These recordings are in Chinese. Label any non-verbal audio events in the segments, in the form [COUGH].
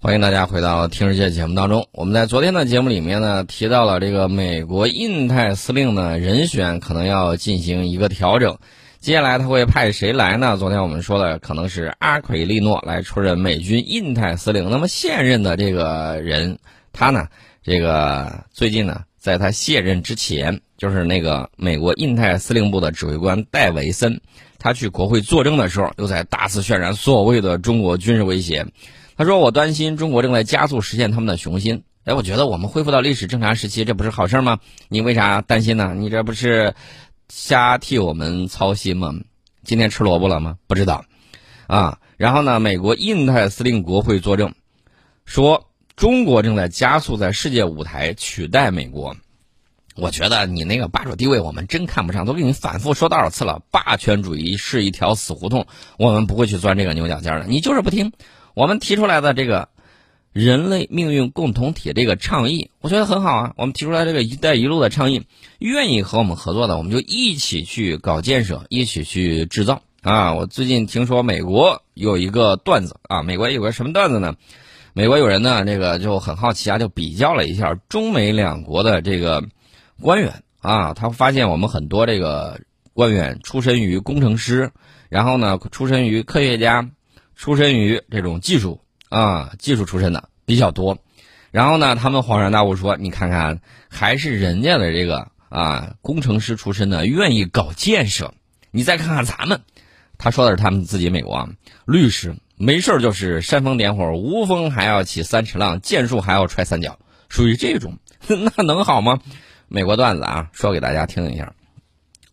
欢迎大家回到《听世界》节目当中。我们在昨天的节目里面呢，提到了这个美国印太司令呢人选可能要进行一个调整。接下来他会派谁来呢？昨天我们说的可能是阿奎利诺来出任美军印太司令。那么现任的这个人，他呢，这个最近呢，在他卸任之前，就是那个美国印太司令部的指挥官戴维森，他去国会作证的时候，又在大肆渲染所谓的中国军事威胁。他说：“我担心中国正在加速实现他们的雄心。”哎，我觉得我们恢复到历史正常时期，这不是好事吗？你为啥担心呢？你这不是瞎替我们操心吗？今天吃萝卜了吗？不知道，啊。然后呢，美国印太司令国会作证，说中国正在加速在世界舞台取代美国。我觉得你那个霸主地位，我们真看不上。都给你反复说多少次了，霸权主义是一条死胡同，我们不会去钻这个牛角尖的。你就是不听。我们提出来的这个人类命运共同体这个倡议，我觉得很好啊。我们提出来这个“一带一路”的倡议，愿意和我们合作的，我们就一起去搞建设，一起去制造啊。我最近听说美国有一个段子啊，美国有个什么段子呢？美国有人呢，这个就很好奇啊，就比较了一下中美两国的这个官员啊，他发现我们很多这个官员出身于工程师，然后呢，出身于科学家。出身于这种技术啊，技术出身的比较多，然后呢，他们恍然大悟说：“你看看，还是人家的这个啊，工程师出身的愿意搞建设。你再看看咱们，他说的是他们自己美国啊，律师没事就是煽风点火，无风还要起三尺浪，剑术还要踹三脚，属于这种，[LAUGHS] 那能好吗？美国段子啊，说给大家听一下。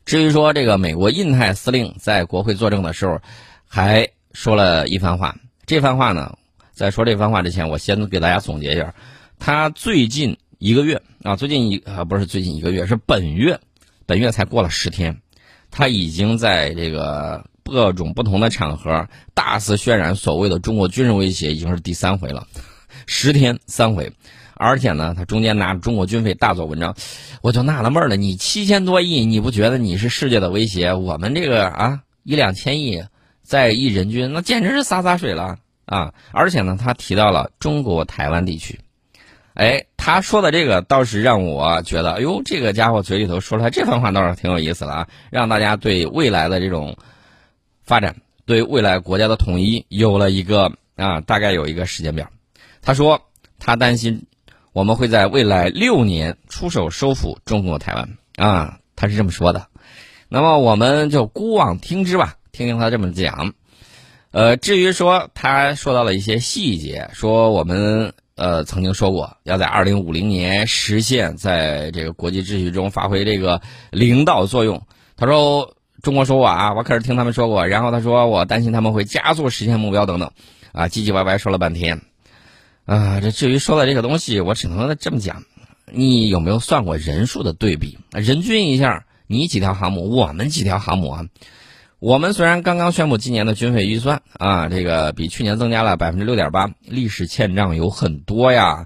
至于说这个美国印太司令在国会作证的时候，还。说了一番话，这番话呢，在说这番话之前，我先给大家总结一下。他最近一个月啊，最近一啊不是最近一个月，是本月，本月才过了十天，他已经在这个各种不同的场合大肆渲染所谓的中国军事威胁，已经是第三回了，十天三回，而且呢，他中间拿中国军费大做文章，我就纳了闷了，你七千多亿，你不觉得你是世界的威胁？我们这个啊一两千亿。在一人均，那简直是洒洒水了啊！而且呢，他提到了中国台湾地区，哎，他说的这个倒是让我觉得，哎呦，这个家伙嘴里头说出来这番话倒是挺有意思了啊！让大家对未来的这种发展，对未来国家的统一有了一个啊，大概有一个时间表。他说他担心我们会在未来六年出手收复中国台湾啊，他是这么说的。那么我们就姑妄听之吧。听听他这么讲，呃，至于说他说到了一些细节，说我们呃曾经说过要在二零五零年实现在这个国际秩序中发挥这个领导作用。他说中国说过啊，我可是听他们说过。然后他说我担心他们会加速实现目标等等，啊，唧唧歪歪说了半天，啊，这至于说的这个东西，我只能这么讲，你有没有算过人数的对比？人均一下，你几条航母，我们几条航母啊？我们虽然刚刚宣布今年的军费预算啊，这个比去年增加了百分之六点八，历史欠账有很多呀。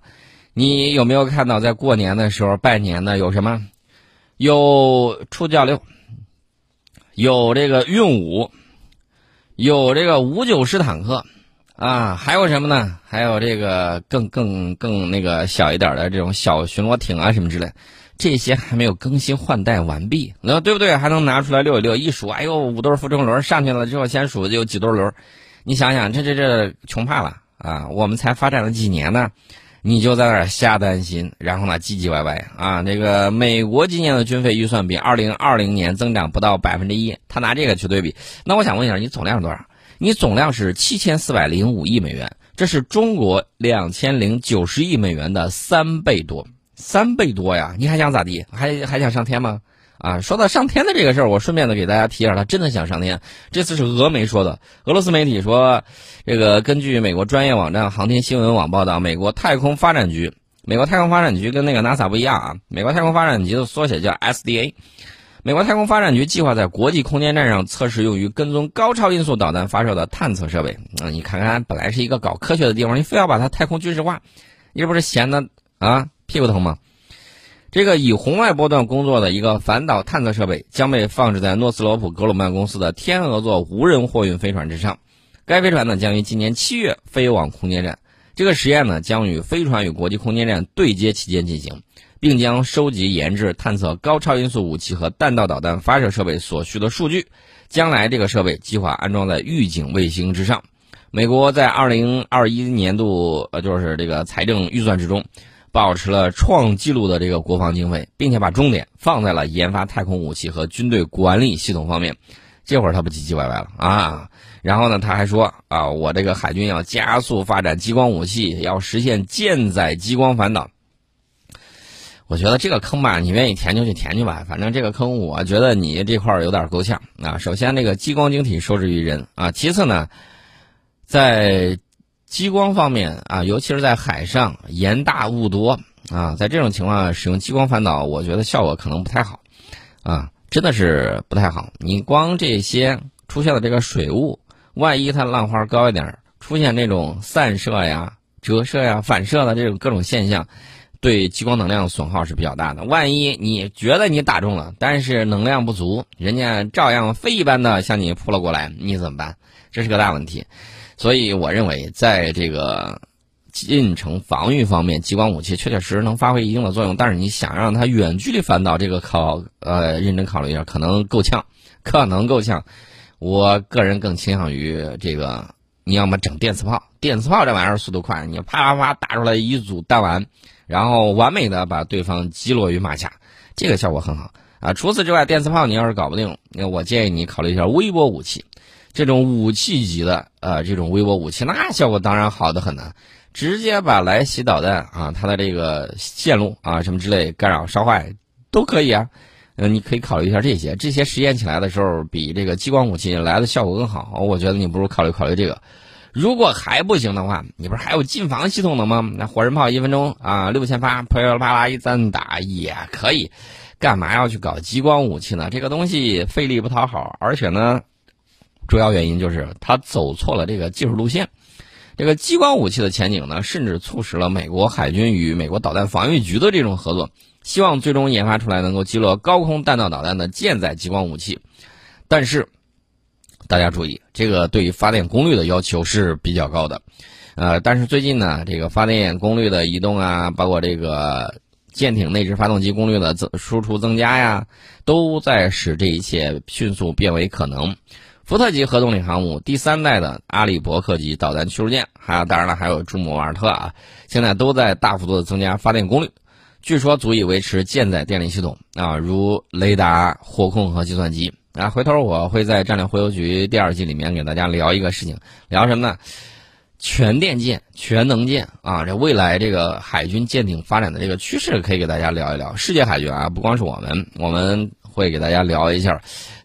你有没有看到在过年的时候拜年的有什么？有初教六，有这个运五，有这个五九式坦克，啊，还有什么呢？还有这个更更更那个小一点的这种小巡逻艇啊什么之类。这些还没有更新换代完毕，那对不对？还能拿出来溜一溜，一数，哎呦，五对负重轮上去了之后，先数有几对轮，你想想，这这这穷怕了啊！我们才发展了几年呢，你就在那儿瞎担心，然后呢，唧唧歪歪啊！这个美国今年的军费预算比二零二零年增长不到百分之一，他拿这个去对比，那我想问一下，你总量是多少？你总量是七千四百零五亿美元，这是中国两千零九十亿美元的三倍多。三倍多呀！你还想咋地？还还想上天吗？啊，说到上天的这个事儿，我顺便的给大家提一下，他真的想上天。这次是俄媒说的，俄罗斯媒体说，这个根据美国专业网站航天新闻网报道，美国太空发展局，美国太空发展局跟那个 NASA 不一样啊，美国太空发展局的缩写叫 SDA，美国太空发展局计划在国际空间站上测试用于跟踪高超音速导弹发射的探测设备。啊，你看看，本来是一个搞科学的地方，你非要把它太空军事化，你这不是闲的啊？屁股疼吗？这个以红外波段工作的一个反导探测设备将被放置在诺斯罗普格鲁曼公司的天鹅座无人货运飞船之上。该飞船呢将于今年七月飞往空间站。这个实验呢，将与飞船与国际空间站对接期间进行，并将收集、研制、探测高超音速武器和弹道导弹发射设备所需的数据。将来这个设备计划安装在预警卫星之上。美国在二零二一年度呃，就是这个财政预算之中，保持了创纪录的这个国防经费，并且把重点放在了研发太空武器和军队管理系统方面。这会儿他不唧唧歪歪了啊！然后呢，他还说啊，我这个海军要加速发展激光武器，要实现舰载激光反导。我觉得这个坑吧，你愿意填就去填去吧，反正这个坑，我觉得你这块儿有点够呛啊。首先，这个激光晶体受制于人啊；其次呢，在激光方面啊，尤其是在海上，盐大雾多啊，在这种情况下使用激光反导，我觉得效果可能不太好啊，真的是不太好。你光这些出现的这个水雾，万一它浪花高一点，出现这种散射呀、折射呀、反射的这种各种现象。对激光能量损耗是比较大的。万一你觉得你打中了，但是能量不足，人家照样飞一般的向你扑了过来，你怎么办？这是个大问题。所以我认为，在这个近程防御方面，激光武器确确实实能发挥一定的作用。但是你想让它远距离反导，这个考呃认真考虑一下，可能够呛，可能够呛。我个人更倾向于这个，你要么整电磁炮，电磁炮这玩意儿速度快，你啪啪啪打出来一组弹丸。然后完美的把对方击落于马下，这个效果很好啊。除此之外，电磁炮你要是搞不定，那我建议你考虑一下微波武器，这种武器级的呃这种微波武器，那效果当然好的很呢。直接把来袭导弹啊，它的这个线路啊什么之类干扰烧坏都可以啊。嗯，你可以考虑一下这些，这些实验起来的时候比这个激光武器来的效果更好。我觉得你不如考虑考虑这个。如果还不行的话，你不是还有近防系统的吗？那火箭炮一分钟啊六千发，噼里啪啦一赞打也可以。干嘛要去搞激光武器呢？这个东西费力不讨好，而且呢，主要原因就是它走错了这个技术路线。这个激光武器的前景呢，甚至促使了美国海军与美国导弹防御局的这种合作，希望最终研发出来能够击落高空弹道导弹的舰载激光武器。但是。大家注意，这个对于发电功率的要求是比较高的，呃，但是最近呢，这个发电功率的移动啊，包括这个舰艇内置发动机功率的增输出增加呀，都在使这一切迅速变为可能。福特级核动力航母、第三代的阿里伯克级导弹驱逐舰，还有当然了，还有朱姆瓦尔特啊，现在都在大幅度的增加发电功率，据说足以维持舰载电力系统啊，如雷达、火控和计算机。啊，回头我会在战略忽悠局第二季里面给大家聊一个事情，聊什么呢？全电舰、全能舰啊，这未来这个海军舰艇发展的这个趋势，可以给大家聊一聊。世界海军啊，不光是我们，我们会给大家聊一下，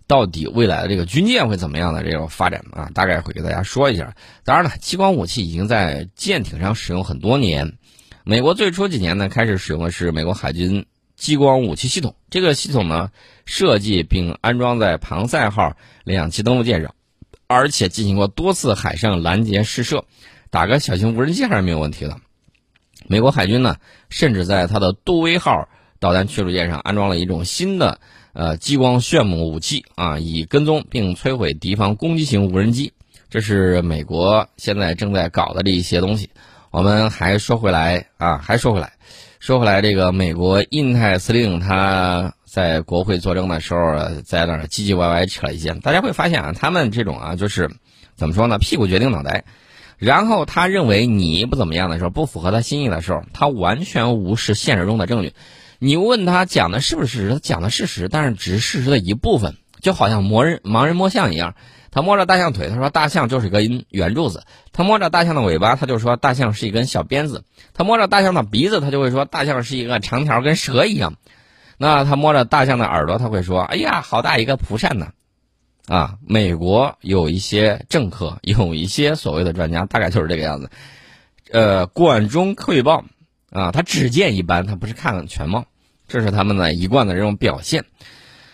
到底未来的这个军舰会怎么样的这种发展啊？大概会给大家说一下。当然了，激光武器已经在舰艇上使用很多年，美国最初几年呢，开始使用的是美国海军。激光武器系统，这个系统呢设计并安装在庞塞号两栖登陆舰上，而且进行过多次海上拦截试射，打个小型无人机还是没有问题的。美国海军呢，甚至在它的杜威号导弹驱逐舰上安装了一种新的呃激光炫目武器啊，以跟踪并摧毁敌方攻击型无人机。这是美国现在正在搞的这一些东西。我们还说回来啊，还说回来。说回来，这个美国印太司令他在国会作证的时候，在那儿唧唧歪歪扯一些。大家会发现啊，他们这种啊，就是怎么说呢？屁股决定脑袋。然后他认为你不怎么样的时候，不符合他心意的时候，他完全无视现实中的证据。你问他讲的是不是事实？他讲的事实，但是只是事实的一部分，就好像摸人盲人摸象一样。他摸着大象腿，他说大象就是根圆柱子；他摸着大象的尾巴，他就说大象是一根小鞭子；他摸着大象的鼻子，他就会说大象是一个长条，跟蛇一样。那他摸着大象的耳朵，他会说：“哎呀，好大一个蒲扇呢！”啊，美国有一些政客，有一些所谓的专家，大概就是这个样子。呃，管中窥豹啊，他只见一斑，他不是看全貌，这是他们的一贯的这种表现。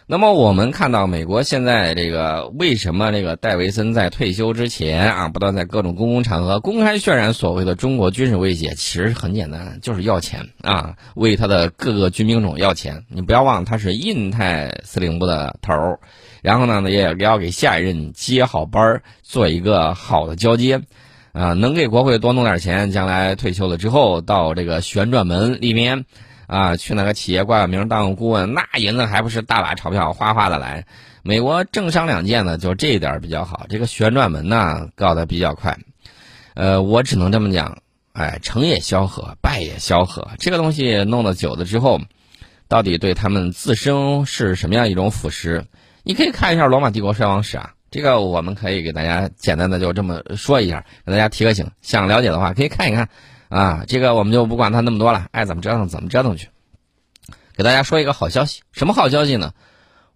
那么我们看到，美国现在这个为什么这个戴维森在退休之前啊，不断在各种公共场合公开渲染所谓的中国军事威胁？其实很简单，就是要钱啊，为他的各个军兵种要钱。你不要忘，他是印太司令部的头儿，然后呢，也要给下一任接好班儿，做一个好的交接。啊，能给国会多弄点钱，将来退休了之后到这个旋转门里面，啊，去哪个企业挂个名当个顾问，那银子还不是大把钞票哗哗的来。美国政商两界呢，就这一点比较好，这个旋转门呢告的比较快。呃，我只能这么讲，哎，成也萧何，败也萧何。这个东西弄得久了之后，到底对他们自身是什么样一种腐蚀？你可以看一下罗马帝国衰亡史啊。这个我们可以给大家简单的就这么说一下，给大家提个醒。想了解的话，可以看一看啊。这个我们就不管他那么多了，爱怎么折腾怎么折腾去。给大家说一个好消息，什么好消息呢？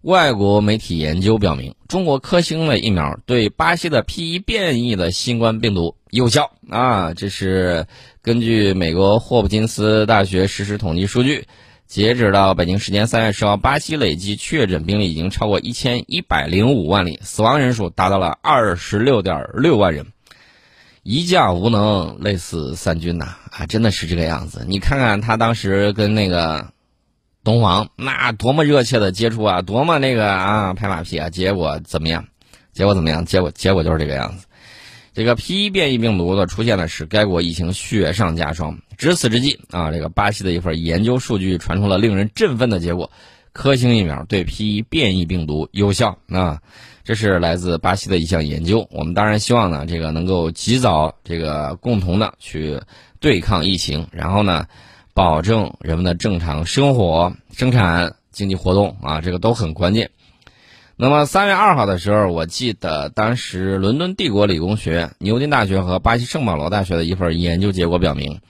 外国媒体研究表明，中国科兴的疫苗对巴西的 P1 变异的新冠病毒有效啊！这是根据美国霍普金斯大学实时统计数据。截止到北京时间三月十号，巴西累计确诊病例已经超过一千一百零五万例，死亡人数达到了二十六点六万人。一将无能，累死三军呐！啊，真的是这个样子。你看看他当时跟那个东皇那多么热切的接触啊，多么那个啊拍马屁啊，结果怎么样？结果怎么样？结果结果就是这个样子。这个 P 变异病毒的出现呢，使该国疫情雪上加霜。值此之际啊，这个巴西的一份研究数据传出了令人振奋的结果：科兴疫苗对 P 变异病毒有效啊！这是来自巴西的一项研究。我们当然希望呢，这个能够及早这个共同的去对抗疫情，然后呢，保证人们的正常生活、生产、经济活动啊，这个都很关键。那么三月二号的时候，我记得当时伦敦帝国理工学院、牛津大学和巴西圣保罗大学的一份研究结果表明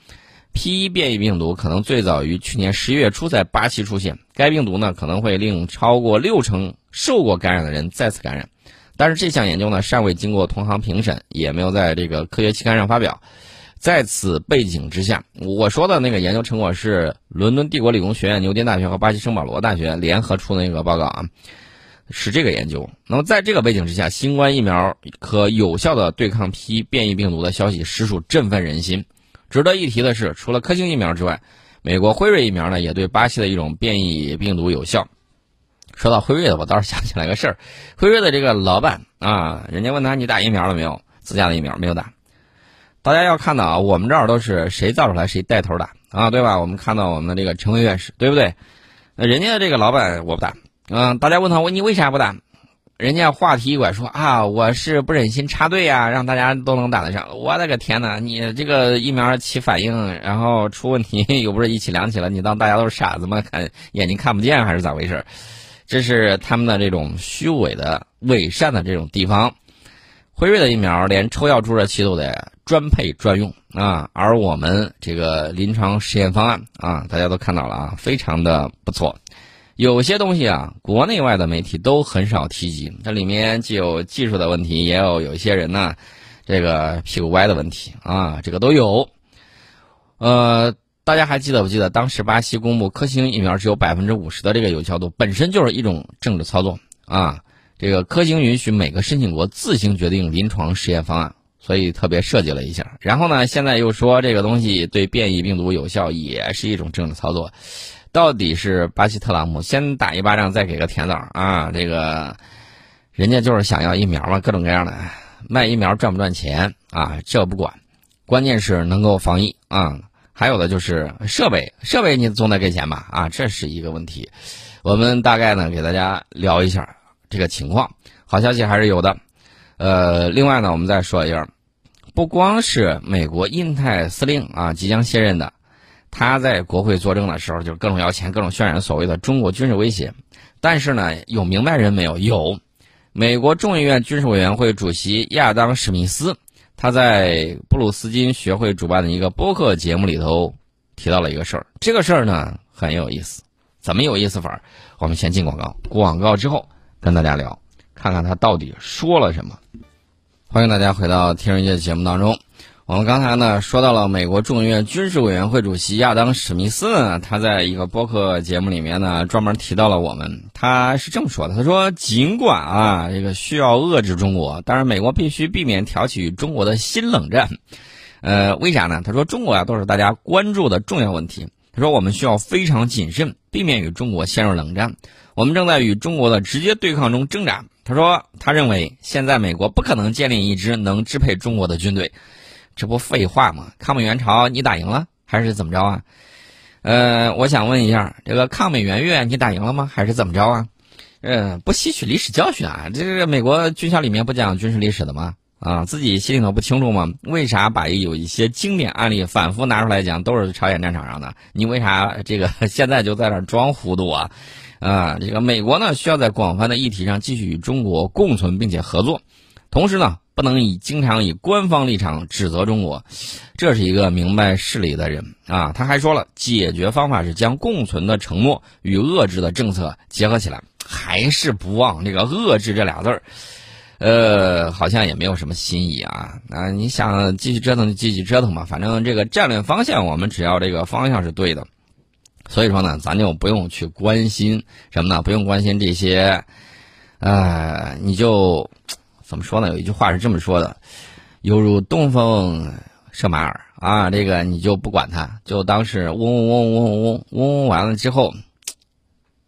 ，P1 变异病毒可能最早于去年十一月初在巴西出现。该病毒呢可能会令超过六成受过感染的人再次感染。但是这项研究呢尚未经过同行评审，也没有在这个科学期刊上发表。在此背景之下，我说的那个研究成果是伦敦帝国理工学院、牛津大学和巴西圣保罗大学联合出的那个报告啊。是这个研究。那么，在这个背景之下，新冠疫苗可有效的对抗 P 变异病毒的消息实属振奋人心。值得一提的是，除了科兴疫苗之外，美国辉瑞疫苗呢也对巴西的一种变异病毒有效。说到辉瑞的，我倒是想起来个事儿：辉瑞的这个老板啊，人家问他你打疫苗了没有？自家的疫苗没有打。大家要看到啊，我们这儿都是谁造出来谁带头打啊，对吧？我们看到我们的这个陈伟院士，对不对？那人家的这个老板我不打。嗯，大家问他我你为啥不打？人家话题一拐说啊，我是不忍心插队呀，让大家都能打得上。我的个天哪，你这个疫苗起反应，然后出问题 [LAUGHS] 又不是一起两起了，你当大家都是傻子吗？看眼睛看不见还是咋回事？这是他们的这种虚伪的伪善的这种地方。辉瑞的疫苗连抽药注射器都得专配专用啊，而我们这个临床实验方案啊，大家都看到了啊，非常的不错。有些东西啊，国内外的媒体都很少提及。这里面既有技术的问题，也有有一些人呢，这个屁股歪的问题啊，这个都有。呃，大家还记得不记得，当时巴西公布科兴疫苗只有百分之五十的这个有效度，本身就是一种政治操作啊。这个科兴允许每个申请国自行决定临床实验方案，所以特别设计了一下。然后呢，现在又说这个东西对变异病毒有效，也是一种政治操作。到底是巴西特朗普先打一巴掌，再给个甜枣啊？这个人家就是想要疫苗嘛，各种各样的卖疫苗赚不赚钱啊？这不管，关键是能够防疫啊。还有的就是设备，设备你总得给钱吧？啊，这是一个问题。我们大概呢给大家聊一下这个情况。好消息还是有的。呃，另外呢，我们再说一下，不光是美国印太司令啊即将卸任的。他在国会作证的时候，就各种要钱，各种渲染所谓的中国军事威胁。但是呢，有明白人没有？有，美国众议院军事委员会主席亚当·史密斯，他在布鲁斯金学会主办的一个播客节目里头提到了一个事儿。这个事儿呢很有意思，怎么有意思法儿？我们先进广告，广告之后跟大家聊，看看他到底说了什么。欢迎大家回到《听人界》节目当中。我们刚才呢说到了美国众议院军事委员会主席亚当·史密斯呢，他在一个播客节目里面呢专门提到了我们，他是这么说的：他说，尽管啊这个需要遏制中国，但是美国必须避免挑起与中国的新冷战。呃，为啥呢？他说，中国啊都是大家关注的重要问题。他说，我们需要非常谨慎，避免与中国陷入冷战。我们正在与中国的直接对抗中挣扎。他说，他认为现在美国不可能建立一支能支配中国的军队。这不废话吗？抗美援朝你打赢了还是怎么着啊？呃，我想问一下，这个抗美援越你打赢了吗？还是怎么着啊？呃，不吸取历史教训啊？这个美国军校里面不讲军事历史的吗？啊，自己心里头不清楚吗？为啥把有一些经典案例反复拿出来讲，都是朝鲜战场上的？你为啥这个 [LAUGHS] 现在就在那装糊涂啊？啊，这个美国呢，需要在广泛的议题上继续与中国共存并且合作，同时呢，不能以经常以官方立场指责中国，这是一个明白事理的人啊。他还说了，解决方法是将共存的承诺与遏制的政策结合起来，还是不忘这个遏制这俩字儿。呃，好像也没有什么新意啊。那你想继续折腾就继续折腾吧，反正这个战略方向，我们只要这个方向是对的。所以说呢，咱就不用去关心什么呢？不用关心这些，呃，你就怎么说呢？有一句话是这么说的：犹如东风射马耳啊，这个你就不管它，就当是嗡嗡嗡嗡嗡嗡嗡完了之后，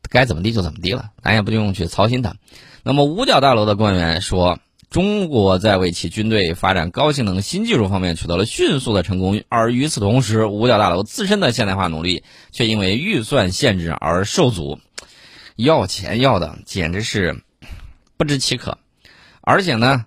该怎么地就怎么地了，咱也不用去操心它。那么五角大楼的官员说，中国在为其军队发展高性能新技术方面取得了迅速的成功，而与此同时，五角大楼自身的现代化努力却因为预算限制而受阻。要钱要的简直是不知其可。而且呢，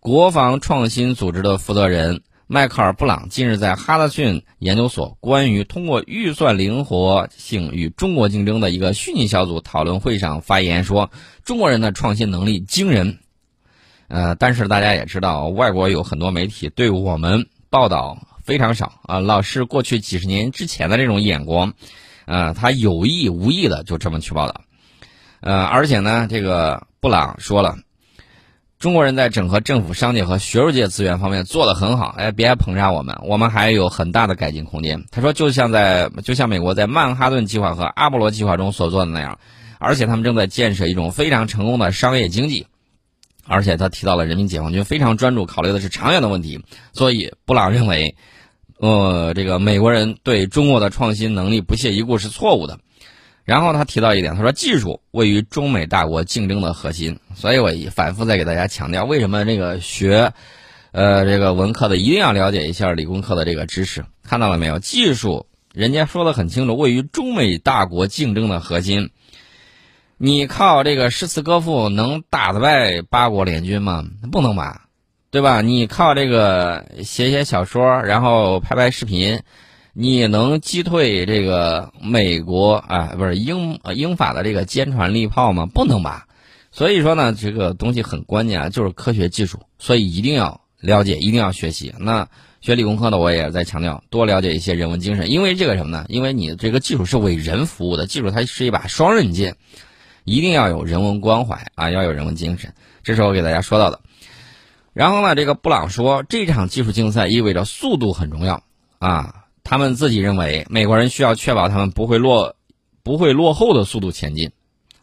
国防创新组织的负责人迈克尔·布朗近日在哈德逊研究所关于通过预算灵活性与中国竞争的一个虚拟小组讨论会上发言说。中国人的创新能力惊人，呃，但是大家也知道，外国有很多媒体对我们报道非常少啊，老是过去几十年之前的这种眼光，呃，他有意无意的就这么去报道，呃，而且呢，这个布朗说了，中国人在整合政府、商界和学术界资源方面做得很好，哎，别捧杀我们，我们还有很大的改进空间。他说，就像在就像美国在曼哈顿计划和阿波罗计划中所做的那样。而且他们正在建设一种非常成功的商业经济，而且他提到了人民解放军非常专注考虑的是长远的问题，所以布朗认为，呃，这个美国人对中国的创新能力不屑一顾是错误的。然后他提到一点，他说技术位于中美大国竞争的核心，所以我反复在给大家强调，为什么这个学，呃，这个文科的一定要了解一下理工科的这个知识，看到了没有？技术人家说的很清楚，位于中美大国竞争的核心。你靠这个诗词歌赋能打得败八国联军吗？不能吧，对吧？你靠这个写写小说，然后拍拍视频，你能击退这个美国啊？不是英英法的这个坚船利炮吗？不能吧。所以说呢，这个东西很关键啊，就是科学技术，所以一定要了解，一定要学习。那学理工科的我也在强调，多了解一些人文精神，因为这个什么呢？因为你这个技术是为人服务的，技术它是一把双刃剑。一定要有人文关怀啊，要有人文精神，这是我给大家说到的。然后呢，这个布朗说，这场技术竞赛意味着速度很重要啊。他们自己认为，美国人需要确保他们不会落不会落后的速度前进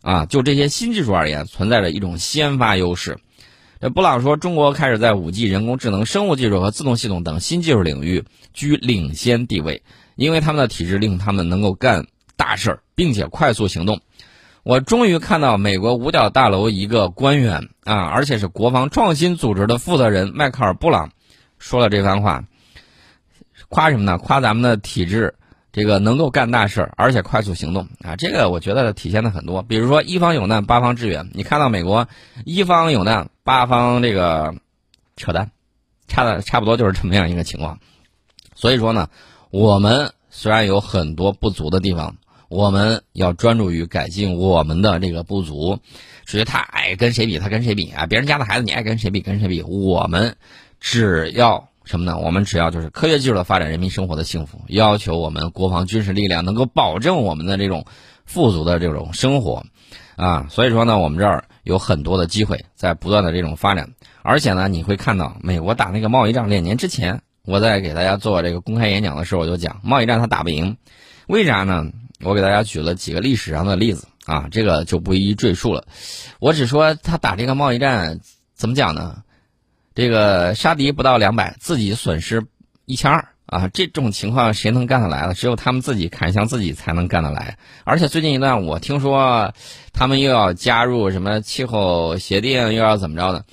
啊。就这些新技术而言，存在着一种先发优势。这布朗说，中国开始在五 G、人工智能、生物技术和自动系统等新技术领域居领先地位，因为他们的体制令他们能够干大事儿，并且快速行动。我终于看到美国五角大楼一个官员啊，而且是国防创新组织的负责人迈克尔·布朗说了这番话，夸什么呢？夸咱们的体制，这个能够干大事儿，而且快速行动啊！这个我觉得体现的很多，比如说一方有难八方支援，你看到美国一方有难八方这个扯淡，差的差不多就是这么样一个情况。所以说呢，我们虽然有很多不足的地方。我们要专注于改进我们的这个不足，至于他爱跟谁比，他跟谁比啊？别人家的孩子你爱跟谁比，跟谁比？我们只要 [LAUGHS] 什么呢？我们只要就是科学技术的发展，人民生活的幸福，要求我们国防军事力量能够保证我们的这种富足的这种生活啊。所以说呢，我们这儿有很多的机会在不断的这种发展，而且呢，你会看到美国打那个贸易战，两年之前我在给大家做这个公开演讲的时候，我就讲贸易战他打不赢，为啥呢？我给大家举了几个历史上的例子啊，这个就不一一赘述了。我只说他打这个贸易战怎么讲呢？这个杀敌不到两百，自己损失一千二啊，这种情况谁能干得来了？只有他们自己砍向自己才能干得来。而且最近一段我听说他们又要加入什么气候协定，又要怎么着的？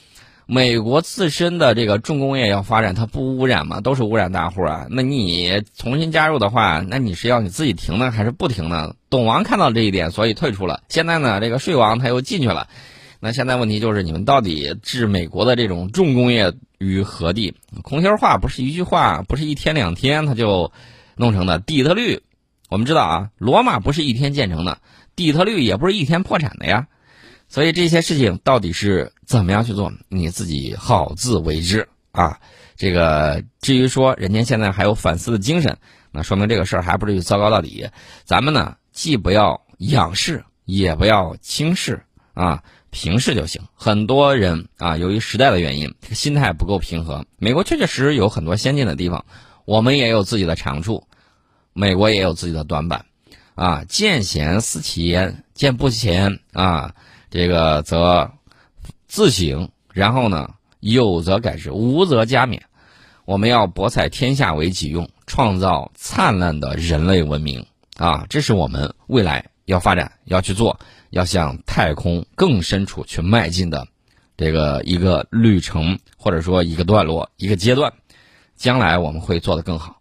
美国自身的这个重工业要发展，它不污染吗？都是污染大户啊。那你重新加入的话，那你是要你自己停呢，还是不停呢？董王看到这一点，所以退出了。现在呢，这个税王他又进去了。那现在问题就是，你们到底置美国的这种重工业于何地？空心话不是一句话，不是一天两天他就弄成的。底特律，我们知道啊，罗马不是一天建成的，底特律也不是一天破产的呀。所以这些事情到底是怎么样去做，你自己好自为之啊。这个至于说人家现在还有反思的精神，那说明这个事儿还不至于糟糕到底。咱们呢，既不要仰视，也不要轻视啊，平视就行。很多人啊，由于时代的原因，心态不够平和。美国确确实实有很多先进的地方，我们也有自己的长处，美国也有自己的短板啊。见贤思齐焉，见不贤啊。这个则自省，然后呢，有则改之，无则加勉。我们要博采天下为己用，创造灿烂的人类文明啊！这是我们未来要发展、要去做、要向太空更深处去迈进的这个一个旅程，或者说一个段落、一个阶段。将来我们会做得更好。